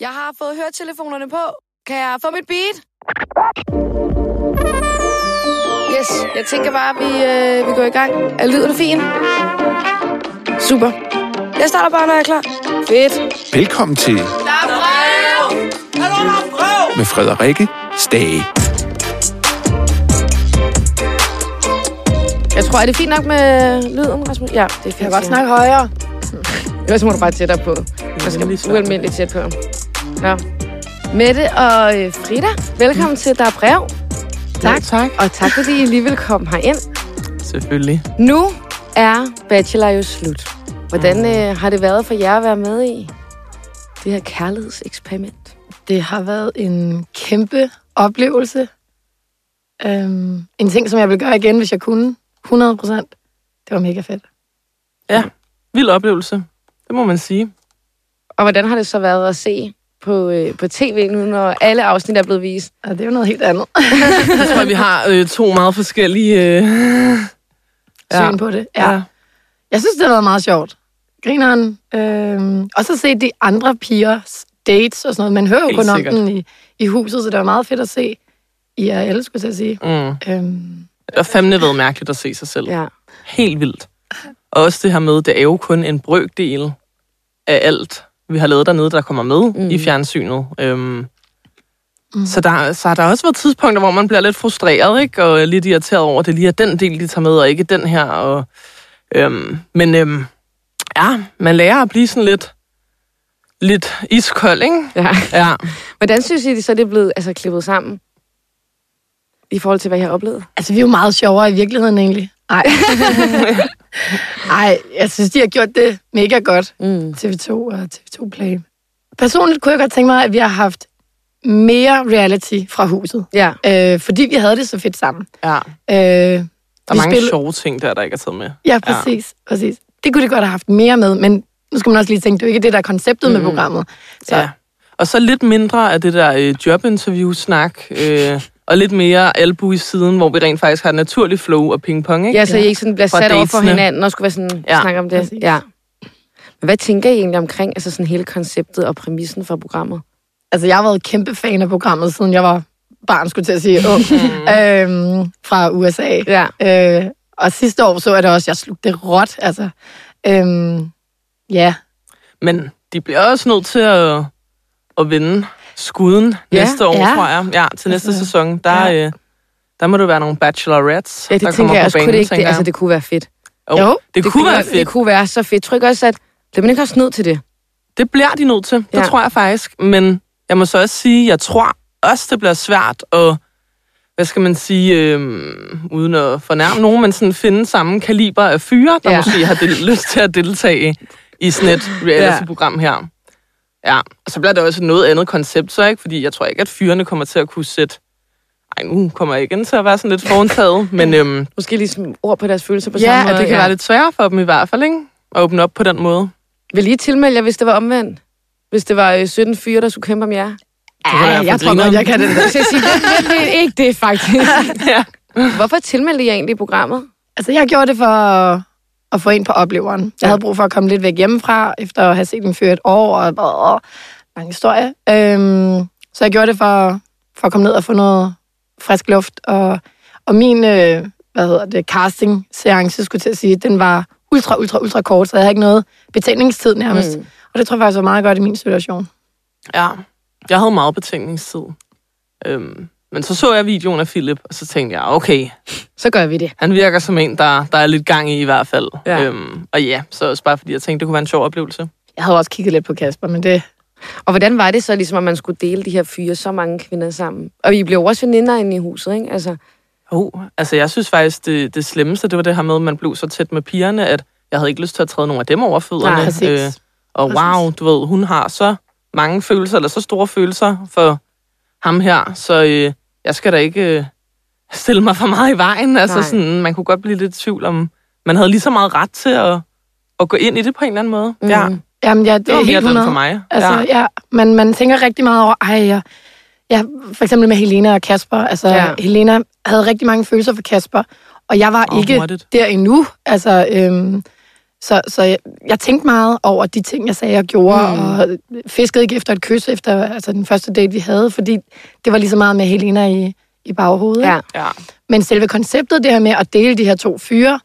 Jeg har fået høretelefonerne på. Kan jeg få mit beat? Yes, jeg tænker bare, at vi, øh, vi går i gang. Er lyden fin? Super. Jeg starter bare, når jeg er klar. Fedt. Velkommen til Der er brev! med Frederikke Stage. Jeg tror, er det fint nok med lyden, Rasmus? Ja, det er fint. Jeg kan godt snakke højere. Ellers må du bare tættere på. Jeg skal ualmindeligt tæt på. Ja. Mette og øh, Frida, velkommen til Der er brev. Tak. tak. Og tak, fordi I lige vil komme herind. Selvfølgelig. Nu er Bachelor jo slut. Hvordan øh, har det været for jer at være med i det her kærlighedseksperiment? Det har været en kæmpe oplevelse. Um, en ting, som jeg vil gøre igen, hvis jeg kunne. 100 procent. Det var mega fedt. Ja, vild oplevelse. Det må man sige. Og hvordan har det så været at se på, øh, på tv nu, når alle afsnit er blevet vist? Og det er jo noget helt andet. Jeg tror, vi har øh, to meget forskellige... Øh... Syn på det. Ja. ja. Jeg synes, det har været meget sjovt. Grineren. Øhm, og så se de andre pigers dates og sådan noget. Man hører jo Helt kun om den i, i huset, så det var meget fedt at se i alle, skulle jeg sige. Mm. Øhm, Det har fandme været mærkeligt at se sig selv. Ja. Helt vildt. Og også det her med, det er jo kun en brøkdel af alt, vi har lavet dernede, der kommer med mm. i fjernsynet. Øhm, mm. så, der, så har der også været tidspunkter, hvor man bliver lidt frustreret, ikke? Og lidt irriteret over, at det lige er den del, de tager med, og ikke den her. Og, øhm, men øhm, ja, man lærer at blive sådan lidt, lidt iskold, ikke? ja. Ja. Hvordan synes I, så det er blevet altså, klippet sammen? I forhold til, hvad jeg har oplevet? altså, vi er jo meget sjovere i virkeligheden, egentlig. Ej. Ej, jeg synes, de har gjort det mega godt. Mm. TV2 og TV2 Play. Personligt kunne jeg godt tænke mig, at vi har haft mere reality fra huset. Ja. Øh, fordi vi havde det så fedt sammen. ja. Øh, Der er mange spillede- sjove ting der, der ikke er taget med. Ja, præcis, ja. præcis. Det kunne de godt have haft mere med, men nu skal man også lige tænke, det er jo ikke det, der er konceptet mm. med programmet. Så Ja. Og så lidt mindre af det der øh, jobinterview-snak, øh, og lidt mere albu i siden, hvor vi rent faktisk har et naturligt flow og ping-pong, ikke? Ja, så I ikke sådan bliver sat over for datesene. hinanden og skulle være sådan, ja. Snakke om det. præcis. Ja. Men hvad tænker I egentlig omkring altså sådan hele konceptet og præmissen for programmet? altså, jeg har været kæmpe fan af programmet, siden jeg var barn, skulle jeg til at sige, ung, øhm, fra USA. Ja. Øh, og sidste år så jeg det også, jeg slugte det råt. Altså, øhm, ja, Men de bliver også nødt til at, at vinde skuden Ja, næste år, ja. tror jeg. Ja, til næste Altså, sæson. Der, ja. øh, der må det være nogle bachelorettes, Ja, det der kommer jeg på banen, Kunne det, ikke, det, altså, det kunne være fedt. Jo, Jo, det, det kunne være fedt. Det kunne være så fedt. Tror ikke også, at bliver man ikke også nødt til det? Det bliver de nødt til. Det Ja. tror jeg faktisk. Men jeg må så også sige, jeg tror også, det bliver svært at, hvad skal man sige, øhm, uden at fornærme nogen, men sådan finde samme kaliber af fyre, der ja. måske har del- lyst til at deltage i sådan et reality-program her. Ja, og så bliver det også et noget andet koncept, så ikke? Fordi jeg tror ikke, at fyrene kommer til at kunne sætte... Ej, nu kommer jeg igen til at være sådan lidt forundtaget, men øhm, Måske ligesom ord på deres følelser på ja, samme måde. at det kan være lidt sværere for dem i hvert fald, ikke? At åbne op på den måde. Vil I tilmelde jer, hvis det var omvendt? Hvis det var øh, 17 fyre, der skulle kæmpe om jer? ja, jeg for tror godt, jeg kan det. Så jeg siger, hvem vil ikke det, faktisk? Ja. Hvorfor tilmeldte I jer egentlig i programmet? Altså, jeg gjorde det for at, få ind på opleveren. Jeg Ja. havde brug for at komme lidt væk hjemmefra, efter at have set en fyr et år, og, og, og lang historie. Øhm, så jeg gjorde det for, for at komme ned og få noget frisk luft. Og, og min, øh, hvad hedder det, casting-seance, skulle jeg til at sige, den var ultra, ultra, ultra kort, så jeg havde ikke noget betænkningstid nærmest. Mm. Og det tror jeg faktisk var meget godt i min situation. Ja, jeg havde meget betænkningstid. Øhm, men så så jeg videoen af Philip, og så tænkte jeg, okay, Så gør vi det. han virker som en, der, der er lidt gang i i hvert fald. Ja. Øhm, og ja, så også bare fordi jeg tænkte, det kunne være en sjov oplevelse. Jeg havde også kigget lidt på Kasper, men det... Og hvordan var det så, ligesom, at man skulle dele de her fyre, så mange kvinder sammen? Og I blev også veninder inde i huset, ikke? Altså, Oh, altså jeg synes faktisk, det, det slemmeste, det var det her med, at man blev så tæt med pigerne, at jeg havde ikke lyst til at træde nogle af dem over fødderne. Nej, præcis. og Præcis. wow, du ved, hun har så mange følelser, eller så store følelser for ham her, så øh, jeg skal da ikke øh, stille mig for meget i vejen. Altså Nej. sådan, man kunne godt blive lidt i tvivl om, man havde lige så meget ret til at, at gå ind i det på en eller anden måde. Mm. Ja, Jamen, ja, det, det er helt den 100. for mig. Altså, ja. ja. man, man tænker rigtig meget over, ej, ja, ja, for eksempel med Helena og Kasper. Altså, Ja. Helena havde rigtig mange følelser for Kasper, og jeg var Og ikke hurtigt. der endnu. Altså, øhm, Så, så jeg, jeg tænkte meget over de ting, jeg sagde og gjorde, mm. og fiskede ikke efter et kys efter altså den første date, vi havde, fordi det var lige så meget med Helena i, i baghovedet. Ja. Ja. Men selve konceptet, det her med at dele de her to fyre,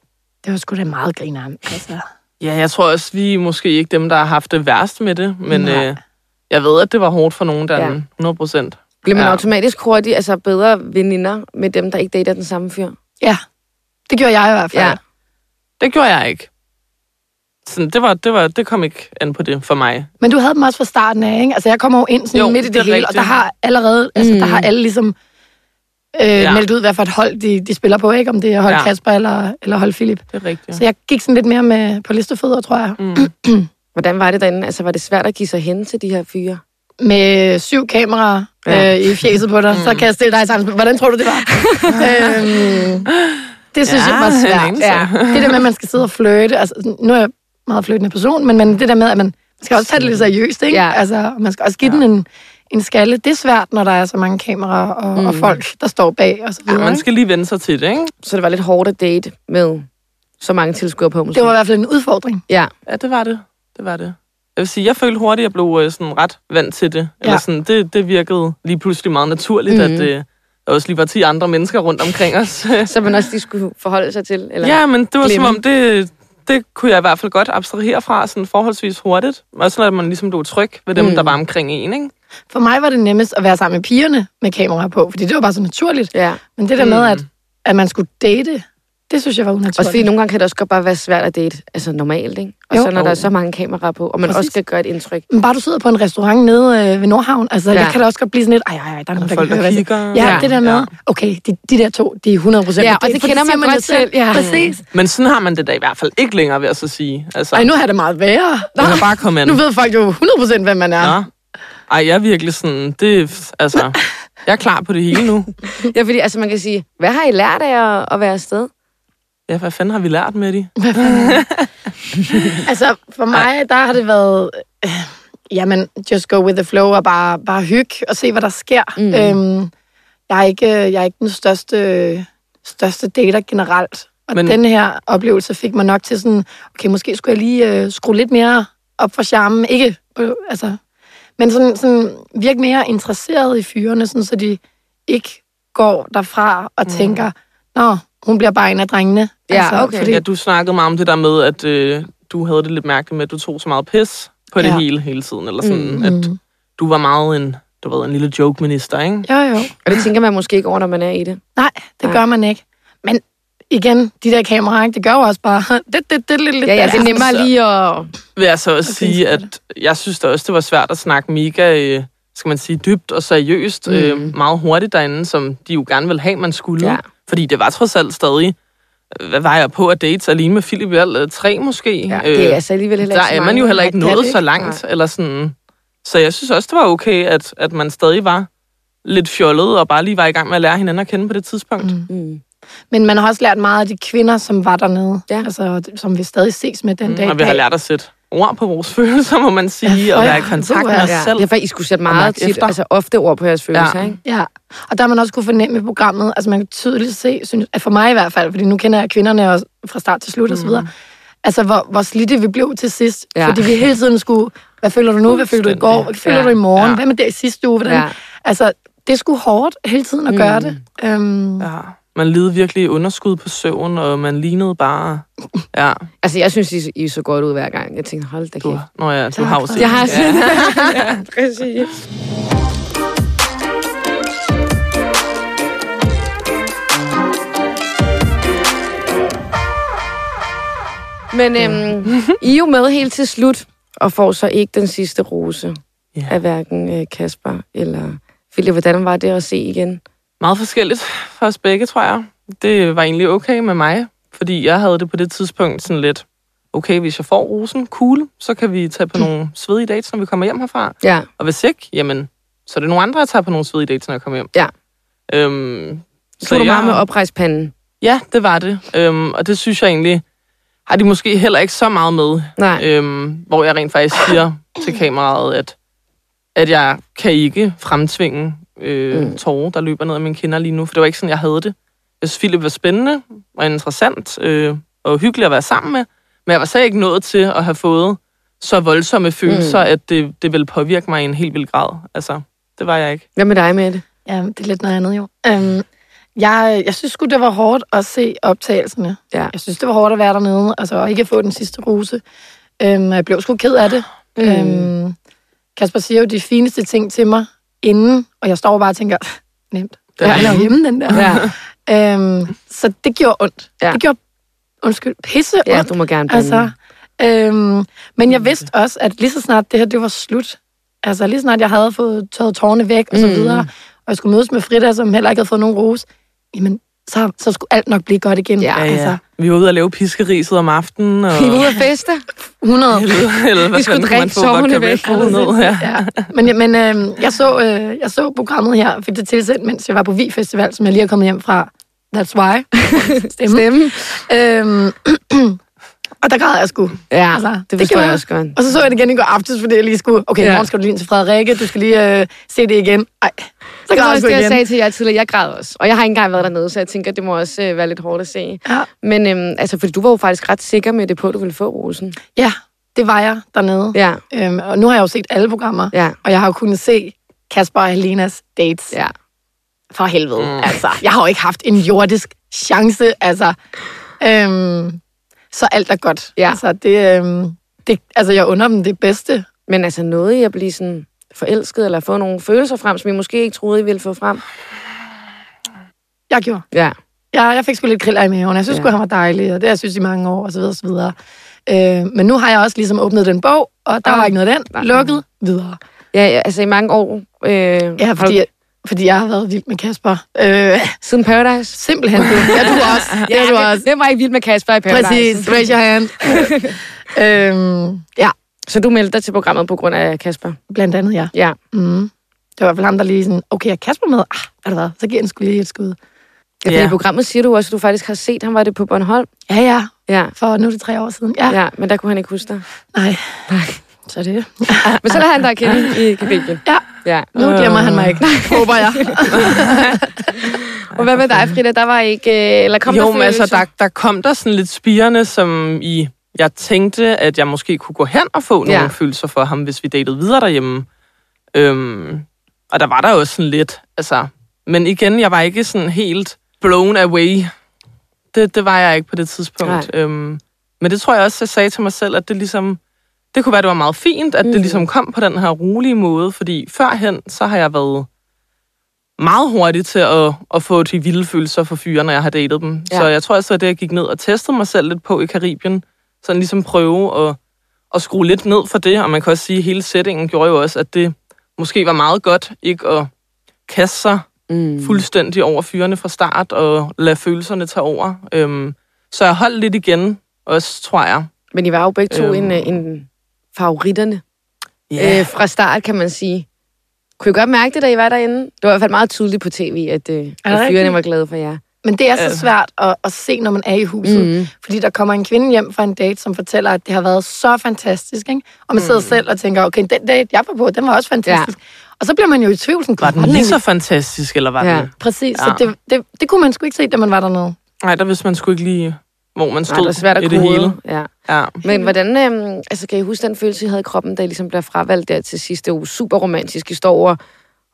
det var sgu da meget griner. Altså, ja, jeg tror også, vi er måske ikke dem, der har haft det værst med det, men Nej. øh, jeg ved, at det var hårdt for nogen der, ja. 100 procent. Bliver man Ja. automatisk hurtigt altså bedre veninder med dem, der ikke dater den samme fyr? ja, det gjorde jeg i hvert fald. Ja. Det gjorde jeg ikke. Sådan, det, var, det, var, det kom ikke an på det for mig. Men du havde dem også fra starten af, ikke? Altså, jeg kommer jo ind sådan Jo, midt i det det, hele, rigtigt. og der har allerede, altså, Mm. der har alle ligesom øh, ja. Meldt ud, hvad for et hold de, de spiller på, ikke? Om det er hold ja. Kasper eller, eller hold Philip. Det er rigtigt. Så jeg gik sådan lidt mere med på listefødder, tror jeg. Mm. Hvordan var det derinde? Altså, var det svært at give sig hen til de her fyre? Med syv kameraer Ja. øh, i fjeset på dig, mm. så kan jeg stille dig sammen. Hvordan tror du, det var? øhm, det synes Ja, jeg var svært. Ja. Det der med, at man skal sidde og flirte. Altså, nu er jeg meget flyttende person, men, men det der med, at man skal også tage det lidt seriøst, ikke? Ja. Altså, man skal også give Ja. den en, en skalle. Det er svært, når der er så mange kameraer og, mm. og folk, der står bag og så Ja, videre. man ikke? skal lige vende sig til det, ikke? Så det var lidt hårdt at date med så mange tilskuere på, måske? Det var i hvert fald en udfordring. Ja. Ja, det var det. Det var det. Jeg vil sige, jeg følte hurtigt, at jeg blev øh, sådan ret vant til det. Ja. Eller sådan, det, det virkede lige pludselig meget naturligt, Mhm. mm. at øh, der også lige var 10 andre mennesker rundt omkring os. Så man også lige skulle forholde sig til? Eller? ja, men det var glemme. som om, det, det kunne jeg i hvert fald godt abstrahere fra sådan forholdsvis hurtigt. Også når man ligesom blev tryg ved dem, Mm. mm. der var omkring en, ikke? For mig var det nemmest at være sammen med pigerne med kameraer på, fordi det var bare så naturligt. Ja. Men det der med, Mm. at, at man skulle date, det synes jeg var unaturligt. Også fordi nogle gange kan det også godt bare være svært at date, altså normalt, ikke? Og Jo. så når der er så mange kameraer på, og man Præcis. også skal gøre et indtryk. Men bare du sidder på en restaurant nede øh, ved Nordhavn, altså ja. Ja. jeg kan da også godt blive sådan lidt, ej, ej, ej, der er nogen, der Folk, kan der høre, kigger. Ja, Ja. det der med, okay, de, de der to, de er 100 procent. Ja, og det kender man godt selv, ja. Præcis. Men sådan har man det da i hvert fald ikke længere, ved at så sige. Altså, Ej, nu har det meget værre. man kan bare komme ind. Nu ved folk jo 100 procent, hvem man er. Nå. Ej, jeg er virkelig sådan, det, altså, jeg er klar på det hele nu. Ja, fordi altså, man kan sige, hvad har I lært af at, at være afsted? Ja, hvad fanden har vi lært med det? Altså, for mig, der har det været, øh, jamen, just go with the flow og bare, bare hygge og se, hvad der sker. Mm. Øhm, jeg, er ikke, jeg er ikke den største, største dater generelt. Og Men- Men... den her oplevelse fik mig nok til sådan, okay, måske skulle jeg lige øh, skrue lidt mere op for charmen. Ikke, øh, altså, men sådan, sådan virke mere interesseret i fyrene, sådan, så de ikke går derfra og Mm. tænker, nå, hun bliver bare en af drengene. Altså, Ja, okay. Fordi, Ja, du snakkede meget om det der med, at øh, du havde det lidt mærkeligt med, at du tog så meget pis på det Ja. hele hele tiden. Eller sådan, Mm. mm. at du var meget en, du ved, en lille joke-minister, ikke? Jo, jo. Og det tænker man måske ikke over, når man er i det. Nej, det Nej. gør man ikke. Men igen, de der kameraer, ikke, det gør jo også bare... Det, det, det, lidt, Ja, ja, det er nemmere så- lige at... Vil jeg så også Okay, sige, at jeg synes da også, det var svært at snakke mega, øh, skal man sige, dybt og seriøst, Mm. øh, meget hurtigt derinde, som de jo gerne ville have, man skulle. Ja. Fordi det var trods alt stadig, øh, hvad var jeg på at date alene med Philip i alt øh, tre måske? Ja, det er altså alligevel heller der ikke så er man jo heller ikke Nej, nået så langt. Eller sådan. Så jeg synes også, det var okay, at, at man stadig var lidt fjollet, og bare lige var i gang med at lære hinanden at kende på det tidspunkt. Mm. Mm. Men man har også lært meget af de kvinder, som var dernede. Ja. Altså, som vi stadig ses med den dag. i Og vi har dag. lært at sætte ord på vores følelser, må man sige, Ja, og ja. være i kontakt med ja. os Ja, selv. er faktisk, I skulle sætte meget tit, efter. altså ofte ord på jeres følelser, Ja. ikke? Ja, og der har man også kunne fornemme i programmet, altså man kan tydeligt se, synes, at for mig i hvert fald, fordi nu kender jeg kvinderne også fra start til slut og så videre, altså hvor, hvor slidte vi blev til sidst. Ja. Ja. Fordi vi hele tiden skulle, hvad føler du nu, hvad føler du i går, hvad føler Ja. du i morgen, Ja. hvad med det i sidste uge, hvordan? Ja. Altså, det skulle hårdt hele tiden at Mm. gøre det. Um, Ja. Man led virkelig underskud på søvn, og man lignede bare... Ja, Altså, jeg synes, I, I så godt ud hver gang. Jeg tænkte, hold da kæft. nå ja, du har jo set Jeg har set ja. ja, præcis. Men øhm, I er jo med helt til slut, og får så ikke den sidste rose Ja. af hverken øh, Kasper eller Philip. Hvordan var det at se igen? Meget forskelligt for os begge, tror jeg. Det var egentlig okay med mig, fordi jeg havde det på det tidspunkt sådan lidt, okay, hvis jeg får rosen, cool, så kan vi tage på nogle svedige dates, når vi kommer hjem herfra. Ja, Og hvis ikke, jamen, så er det nogle andre, der tager på nogle svedige dates, når jeg kommer hjem. Ja. Øhm, så du meget med oprejspanden. Ja, det var det. Øhm, og det synes jeg egentlig, har de måske heller ikke så meget med. Nej. Øhm, hvor jeg rent faktisk siger til kameraet, at, at jeg kan ikke fremtvinge øh, Mm. tårer, der løber ned af mine kinder lige nu. For det var ikke sådan, jeg havde det. Jeg synes, Philip var spændende og interessant øh, og hyggelig at være sammen med. Men jeg var så ikke nået til at have fået så voldsomme følelser, mm. at det, det ville påvirke mig i en helt vild grad. Altså, det var jeg ikke. Hvad med dig med det? Ja, det er lidt noget andet jo. Øhm, jeg, jeg synes sgu, det var hårdt at se optagelserne. Ja. Jeg synes, det var hårdt at være dernede, altså og ikke at få den sidste rose. Øhm, jeg blev sgu ked af det. Mm. Øhm, Kasper siger jo de fineste ting til mig inden, og jeg står bare og tænker, nemt. Den er hjemme, den der. Ja. Øhm, så det gjorde ondt. Ja. Det gjorde, undskyld, pisse Ja, ondt. du må gerne. Altså, øhm, men jeg vidste også, at lige så snart det her det var slut, altså lige så snart jeg havde fået taget tårne væk og så Mm. videre, og jeg skulle mødes med Frida, som heller ikke havde fået nogen rose, jamen, så, så skulle alt nok blive godt igen. Ja, Ja, ja. Altså, Vi var ude og lave piskeriset om aftenen. Og... Vi var ude at feste. 100. Eller hvad Vi skulle drikke vodka væk. Ned? Ja. Ja. Men, men øh, jeg, så, øh, jeg så programmet her, fik det tilsendt, mens jeg var på Vi Festival, som jeg lige er kommet hjem fra. That's why. Stemme. Stemme. Øhm, og der græd jeg sgu. Ja, Altså, det det forstår gjorde jeg jeg. også godt. Og så så jeg det igen i går aftes, fordi jeg lige skulle, okay, Ja. morgen skal du lige ind til Frederikke, du skal lige øh, se det igen. Ej, så Det græd var jeg også det, jeg igen. sagde til jer tidligere. Jeg græd også. Og jeg har ikke engang været dernede, så jeg tænker, det må også øh, være lidt hårdt at se. Ja. Men øhm, altså, fordi du var jo faktisk ret sikker med det på, at du ville få rosen. ja, det var jeg dernede. Ja, Øhm, og nu har jeg jo set alle programmer, ja, og jeg har jo kunnet se Kasper og Helenas dates. ja. For helvede. Mm. Altså, jeg har jo ikke haft en jordisk chance. Altså, øhm, så alt er godt. Ja. Altså, det, øhm, det, altså, jeg under dem det bedste. Men altså, nåede I at blive sådan forelsket, eller få nogle følelser frem, som I måske ikke troede, I ville få frem? Jeg gjorde. Ja. Jeg, jeg fik sgu lidt kriller i maven. Jeg synes Ja. ja. han var dejlig, og det har jeg synes i mange år, og så videre, og så videre. Øh, men nu har jeg også ligesom åbnet den bog, og der Ah. var ikke noget af den. Nej. Lukket videre. Ja, ja, altså i mange år. Øh, Ja, har fordi, du, fordi jeg har været vild med Kasper. Øh, siden Paradise? simpelthen. Du. Ja, du også. Ja, du også. Hvem var ikke vild med Kasper i Paradise? Præcis. Raise your hand. øhm, ja, Så du meldte dig til programmet på grund af Kasper? blandt andet, ja. Ja. Mm. Det var i hvert fald ham, der lige sådan, okay, er Kasper med? Ah, er det hvad? Så giver den skulle lige et skud. Ja, Ja. I programmet siger du også, at du faktisk har set ham. Var det på Bornholm? Ja, ja. Ja. For nu er det tre år siden. Ja. ja. Ja, men der kunne han ikke huske dig. Nej. Så er det. Men så lader han dig at kende i Kabelien. Ja. Ja. Nu glemmer han mig ikke. Håber jeg. Og hvad med dig, Frida? Der var ikke... øh, Eller kom jo, der men altså, der, der kom der sådan lidt spirende, som i... Jeg tænkte, at jeg måske kunne gå hen og få nogle Ja. følelser for ham, hvis vi datede videre derhjemme. Øhm, og der var der jo sådan lidt, altså... Men igen, jeg var ikke sådan helt blown away. Det, det var jeg ikke på det tidspunkt. Øhm, men det tror jeg også, jeg sagde til mig selv, at det ligesom... Det kunne være, det var meget fint, at mm. Det ligesom kom på den her rolige måde, fordi førhen, så har jeg været meget hurtig til at, at få de vilde følelser for fyre, når jeg har datet dem. Ja. Så jeg tror også, at det, jeg gik ned og testede mig selv lidt på i Karibien, sådan ligesom prøve at, at skrue lidt ned for det, og man kan også sige, at hele settingen gjorde jo også, at det måske var meget godt ikke at kaste sig Mm. fuldstændig over fyrene fra start og lade følelserne tage over. Øhm, så jeg holdt lidt igen, også tror jeg. Men I var jo begge to Øhm. en, en favoritterne Ja. øh, fra start, kan man sige. Kunne I godt mærke det, da I var derinde? Det var i hvert fald meget tydeligt på tv, at, øh, at fyrene var glade for jer. Men det er så Øh. svært at, at se, når man er i huset. Mm. Fordi der kommer en kvinde hjem fra en date, som fortæller, at det har været så fantastisk. Ikke? Og man sidder selv og tænker, okay, den date, jeg var på, den var også fantastisk. Ja. Og så bliver man jo i tvivl. Sådan, Var den "Gud, lige så egentlig?" fantastisk, eller var Ja. den... Præcis, Ja. så det, det, det kunne man sgu ikke se, da man var dernede. Nej, der vidste man sgu ikke lige, hvor man stod det er svært at i det kode. hele. Ja. Ja. Men hvordan, øhm, altså kan I huske den følelse, I havde i kroppen, da I ligesom blev fravalgt der til sidste uge? Super romantisk. I står over,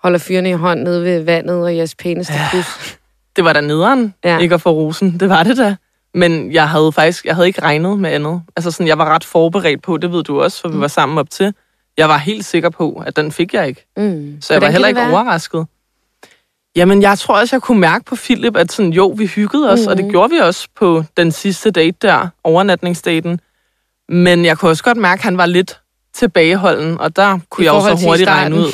holder fyrene i hånd nede ved vandet og jeres pæneste Ja. kys. Det var da nederen, Ja. ja. ikke at få rosen. Det var det da. Men jeg havde faktisk jeg havde ikke regnet med andet. Altså sådan, jeg var ret forberedt på, det ved du også, for vi var sammen op til. Jeg var helt sikker på, at den fik jeg ikke. Mm. Så jeg Hvordan var heller ikke overrasket. Jamen, jeg tror også, jeg kunne mærke på Philip, at sådan, jo, vi hyggede os, mm. og det Mhm. gjorde vi også på den sidste date der, overnatningsdaten. Men jeg kunne også godt mærke, at han var lidt tilbageholden, og der kunne I jeg jo forhold så til i hurtigt regne ud.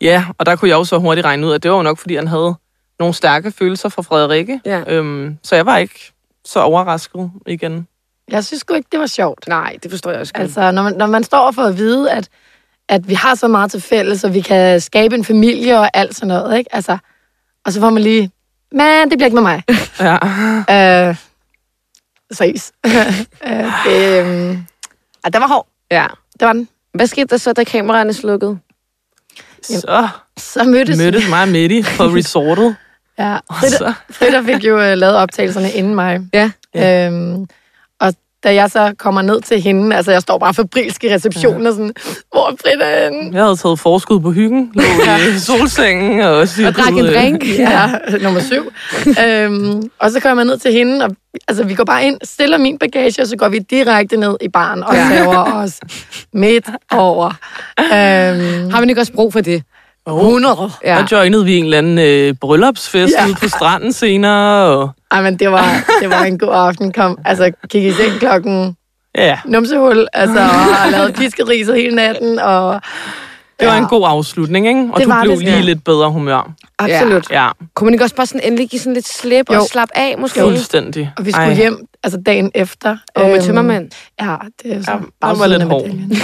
Ja, og der kunne jeg jo så hurtigt regne ud, at det var jo nok, fordi han havde nogle stærke følelser for Frederikke. Ja. Øhm, så jeg var ikke så overrasket igen. Jeg synes sgu ikke, det var sjovt. Nej, det forstår jeg også godt. Altså, når man, når man står og får at vide, at, at vi har så meget til fælles, og vi kan skabe en familie og alt sådan noget, ikke? Altså, og så får man lige, men det bliver ikke med mig. Ja. øh, seriøst. øh, det, øh, ja, der var hård. Ja. Det var den. Hvad skete der så, da kameraerne slukkede? Så Så mødtes, mødtes mig og Mette på resortet. Ja, så, Frida fik jo uh, lavet optagelserne inden mig. Ja. Øhm, og da jeg så kommer ned til hende, altså jeg står bare febrilsk i receptionen og sådan, hvor er Frida henne? Jeg havde taget forskud på hyggen, lå i solsengen og Og drak en drink. Ja, nummer syv. øhm, og så kommer jeg ned til hende, og altså, vi går bare ind, stiller min bagage, og så går vi direkte ned i baren og saver os midt over. Øhm, Har man ikke også brug for det? 100. Ja. Der joinede vi en eller anden øh, bryllupsfest Ja. ja. ude på stranden senere. Og, Ej, men det var, det var en god aften. Kom, altså, gik i seng klokken ja, numsehul, altså, og har lavet piskeriset hele natten, og det var Ja. en god afslutning, ikke? Og Det du var blev det. lige Ja. lidt bedre humør. absolut. Ja, Kunne man ikke også bare sådan endelig give sådan lidt slip Jo. og slappe af, måske? fuldstændig. Og vi skulle Ej. hjem, altså dagen efter. Og med Øhm, tømmermand. Ja, det er så Ja, ja, den var lidt hård. Ja.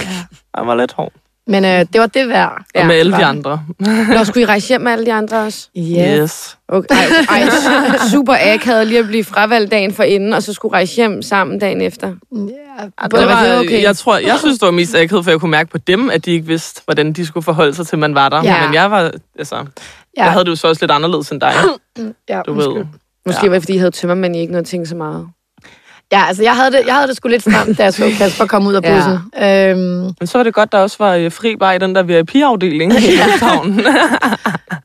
Jeg var lidt hård. Men øh, det var det værd. Og med det alle de det. andre. Nå, skulle I rejse hjem med alle de andre også? Ja. Yes. Okay. Ej, ej, su- super akavet lige at blive fravalgt dagen for inden, og så skulle rejse hjem sammen dagen efter. ja. Det Eller var var, det okay? Jeg tror, jeg synes, det var mest akavet, for jeg kunne mærke på dem, at de ikke vidste, hvordan de skulle forholde sig til, man var der. Ja. Men jeg var, altså, Ja. jeg havde det jo så også lidt anderledes end dig, ja, du undskyld. ved. Måske ja. var det, fordi I havde tømmermænd, I ikke noget at tænke så meget. Ja, altså jeg havde det, jeg havde det sgu lidt stramt, da jeg så Kasper komme ud af Ja. bussen. Ja. Øhm, Men så var det godt, der også var øh, fri bare i den der VIP-afdeling i lufthavnen.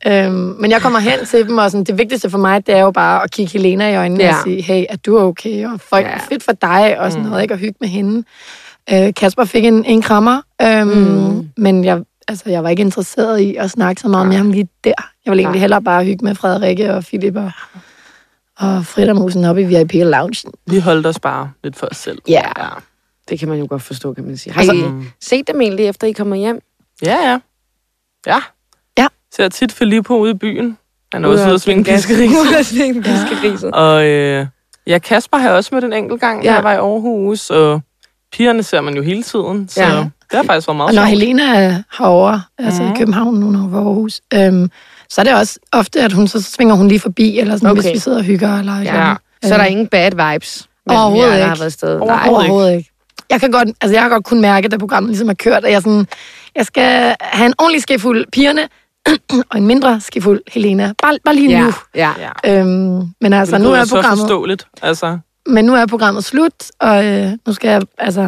øhm, men jeg kommer hen til dem, og sådan, det vigtigste for mig, det er jo bare at kigge Helena i øjnene ja. Ja. og sige, hey, er du okay? Og folk, Ja. ja. fedt for dig, og sådan noget, ikke? Og hygge med hende. Øh, Kasper fik en, en krammer, øhm, mm. men jeg, altså, jeg var ikke interesseret i at snakke så meget med ham lige der. Jeg ville egentlig hellere bare hygge med Frederikke og Philip og, og Frida Musen op i VIP-loungen. Vi holdt os bare lidt for os selv. Ja. ja. Det kan man jo godt forstå, kan man sige. Har Altså- I set dem egentlig, efter I kommer hjem? Ja, ja. Ja. Ja. Ser tit Filippo ude i byen. Han er Ude også ude at svinge gas. piskeris. Ude at svinge piskeriset. Og øh, ja, Kasper har jeg også mødt en enkelt gang, Ja. ja. jeg var i Aarhus, og pigerne ser man jo hele tiden, så Ja. ja. det har faktisk været meget Og når sjovt. Helena er herovre, altså Mhm. i København nu, når hun var Aarhus, øhm, så er det også ofte, at hun så svinger hun lige forbi, eller sådan, okay. Hvis vi sidder og hygger. Eller Ja. andet. Så er der ingen bad vibes? Overhovedet jer, der ikke. har været afsted? Overhovedet Nej. ikke. Overhovedet ikke. Jeg kan godt, altså jeg har godt kun mærke, da programmet ligesom er kørt, at jeg sådan, jeg skal have en ordentlig skefuld pigerne, og en mindre skefuld Helena. Bare, bare lige Ja, nu. ja. Ja. Øhm, men altså, nu er så programmet, forståeligt. Altså, men nu er programmet slut, og øh, nu skal jeg, altså,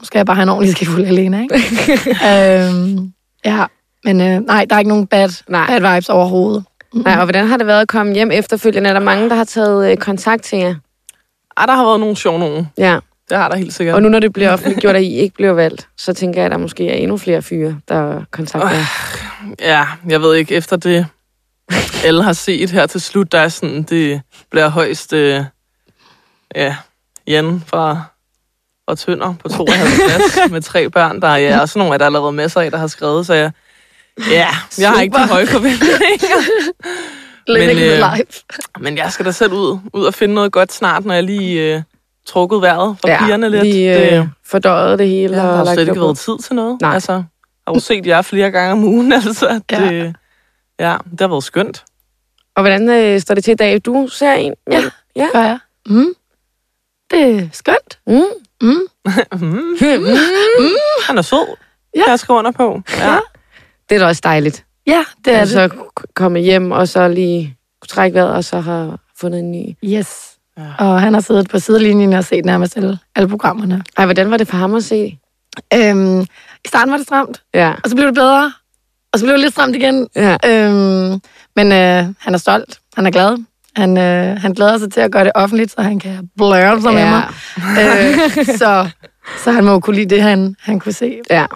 nu skal jeg bare have en ordentlig skefuld Helena, ikke? øhm, ja, men øh, nej, der er ikke nogen bad, Nej. bad vibes overhovedet. Nej, og hvordan har det været at komme hjem efterfølgende? Er der mange, der har taget øh, kontakt til jer? ej, der har været nogle sjove nogen. Ja. Det har der helt sikkert. Og nu når det bliver offentliggjort, at I ikke bliver valgt, så tænker jeg, at der måske er endnu flere fyre, der kontakter jer. Ja, jeg ved ikke, efter det, alle har set her til slut, der er sådan, det bliver højst, øh, ja, Jan fra, fra Tønder på 52 med tre børn. Der er ja, også nogle af der er allerede masser af, der har skrevet, så jeg, ja, jeg har ikke de høje forventninger. Living øh, life. Men jeg skal da selv ud, ud og finde noget godt snart, når jeg lige øh, trukket vejret for pigerne lidt. Vi øh, det, fordøjet det hele. jeg og har slet ikke været tid til noget. Nej. Altså, jeg har jo set jer flere gange om ugen, altså. Ja. Det, ja, det har været skønt. Og hvordan øh, står det til i dag? Du ser en? Ja. ja. Gør jeg. Mm. Det er skønt. Mm. Mm. Han er sød. Ja. Ja. Jeg skriver under på. Ja. Ja. Det er da også dejligt. Ja, det er At det. så komme hjem, og så lige kunne trække vejret, og så har fundet en ny. Yes. Ja. Og han har siddet på sidelinjen og set nærmest alle, alle programmerne. Ej, hvordan var det for ham at se? Øhm, I starten var det stramt, Ja. og så blev det bedre. Og så blev det lidt stramt igen. Ja. Øhm, men øh, han er stolt. Han er glad. Han, øh, han glæder sig til at gøre det offentligt, så han kan blære sig med ja. mig. Øh, så, så han må jo kunne lide det, han, han kunne se. ja.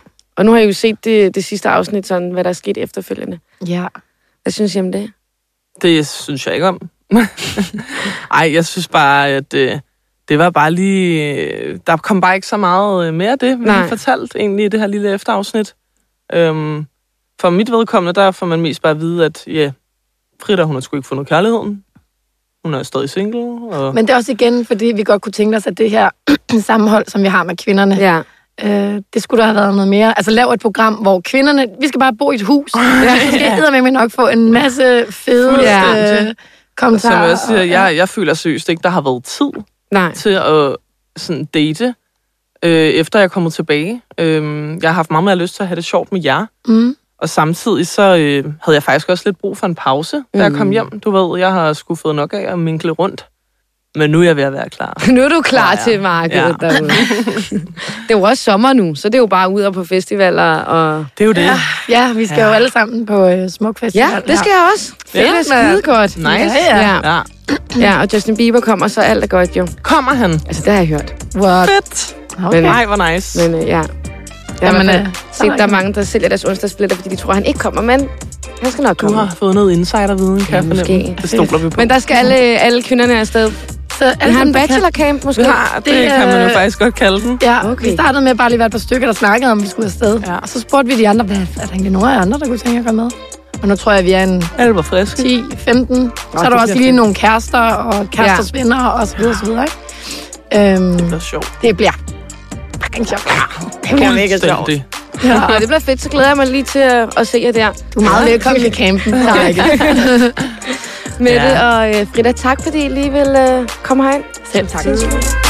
Og nu har I jo set det, det sidste afsnit, sådan, hvad der er sket efterfølgende. Ja. Hvad synes I om det? Det synes jeg ikke om. Ej, jeg synes bare, at øh, det var bare lige... øh, Der kom bare ikke så meget øh, mere af det, vi har fortalt egentlig i det her lille efterafsnit. Øhm, for mit vedkommende, der får man mest bare at vide, at ja, Frida, hun har sgu ikke fundet kærligheden. Hun er stadig single. Og... Men det er også igen, fordi vi godt kunne tænke os, at det her sammenhold, som vi har med kvinderne, Ja. Øh, det skulle der have været noget mere. Altså lav et program, hvor kvinderne, vi skal bare bo i et hus. Ja. Så skal jeg med nok få en masse fede Ja. øh, Som kommentarer. jeg siger, og- jeg, jeg føler seriøst ikke, der har været tid Nej. til at sådan date, øh, efter jeg er kommet tilbage. Øh, jeg har haft meget mere lyst til at have det sjovt med jer. Mm. Og samtidig så øh, havde jeg faktisk også lidt brug for en pause, da jeg kom Mm. hjem. Du ved, jeg har sgu fået nok af at minkle rundt Men nu er jeg ved at være klar. Nu er du klar Ja, ja. til markedet Ja. derude. det er jo også sommer nu, så det er jo bare ud og på festivaler. Og... Det er jo det. Ja, ja vi skal Ja. jo alle sammen på øh, Smuk Festival. Ja, det skal jeg også. Det Ja. er skide godt. Nice. Ja, ja. Ja. ja, og Justin Bieber kommer, så alt er godt jo. Kommer han? Altså, det har jeg hørt. What? Fedt. Okay. Nej, hvor nice. Men øh, ja. Jeg Jamen, har øh, fald set, der er mange, der sælger deres onsdagsbilletter, fordi de tror, han ikke kommer, men han skal nok Du komme. har fået noget insiderviden, kan Ja, jeg fornemme. måske. Det stoler vi på. Men der skal alle, alle kvinderne afsted. Så Vi har en bachelorcamp, måske. har, det, Det, kan man jo øh, faktisk godt kalde den. Ja, Okay. vi startede med bare lige at være et par stykker, der snakkede om, at vi skulle afsted. Ja. Og så spurgte vi de andre, hvad er der egentlig nogen af andre, der kunne tænke at komme med? Og nu tror jeg, vi er en Alle var friske. 10, 15. Så er der også bliver lige nogle kærester og kæresters ja. venner og så videre, så videre. Ikke? Øhm, Det er sjovt. det bliver fucking sjovt. Det bliver mega sjovt. Ja. Og det bliver fedt, så glæder jeg mig lige til at, at se jer der. Du er meget velkommen i campen. Er ikke. Mette Ja. og øh, Frida, tak fordi I lige vil øh, komme herind. Selv tak. Sindssygt.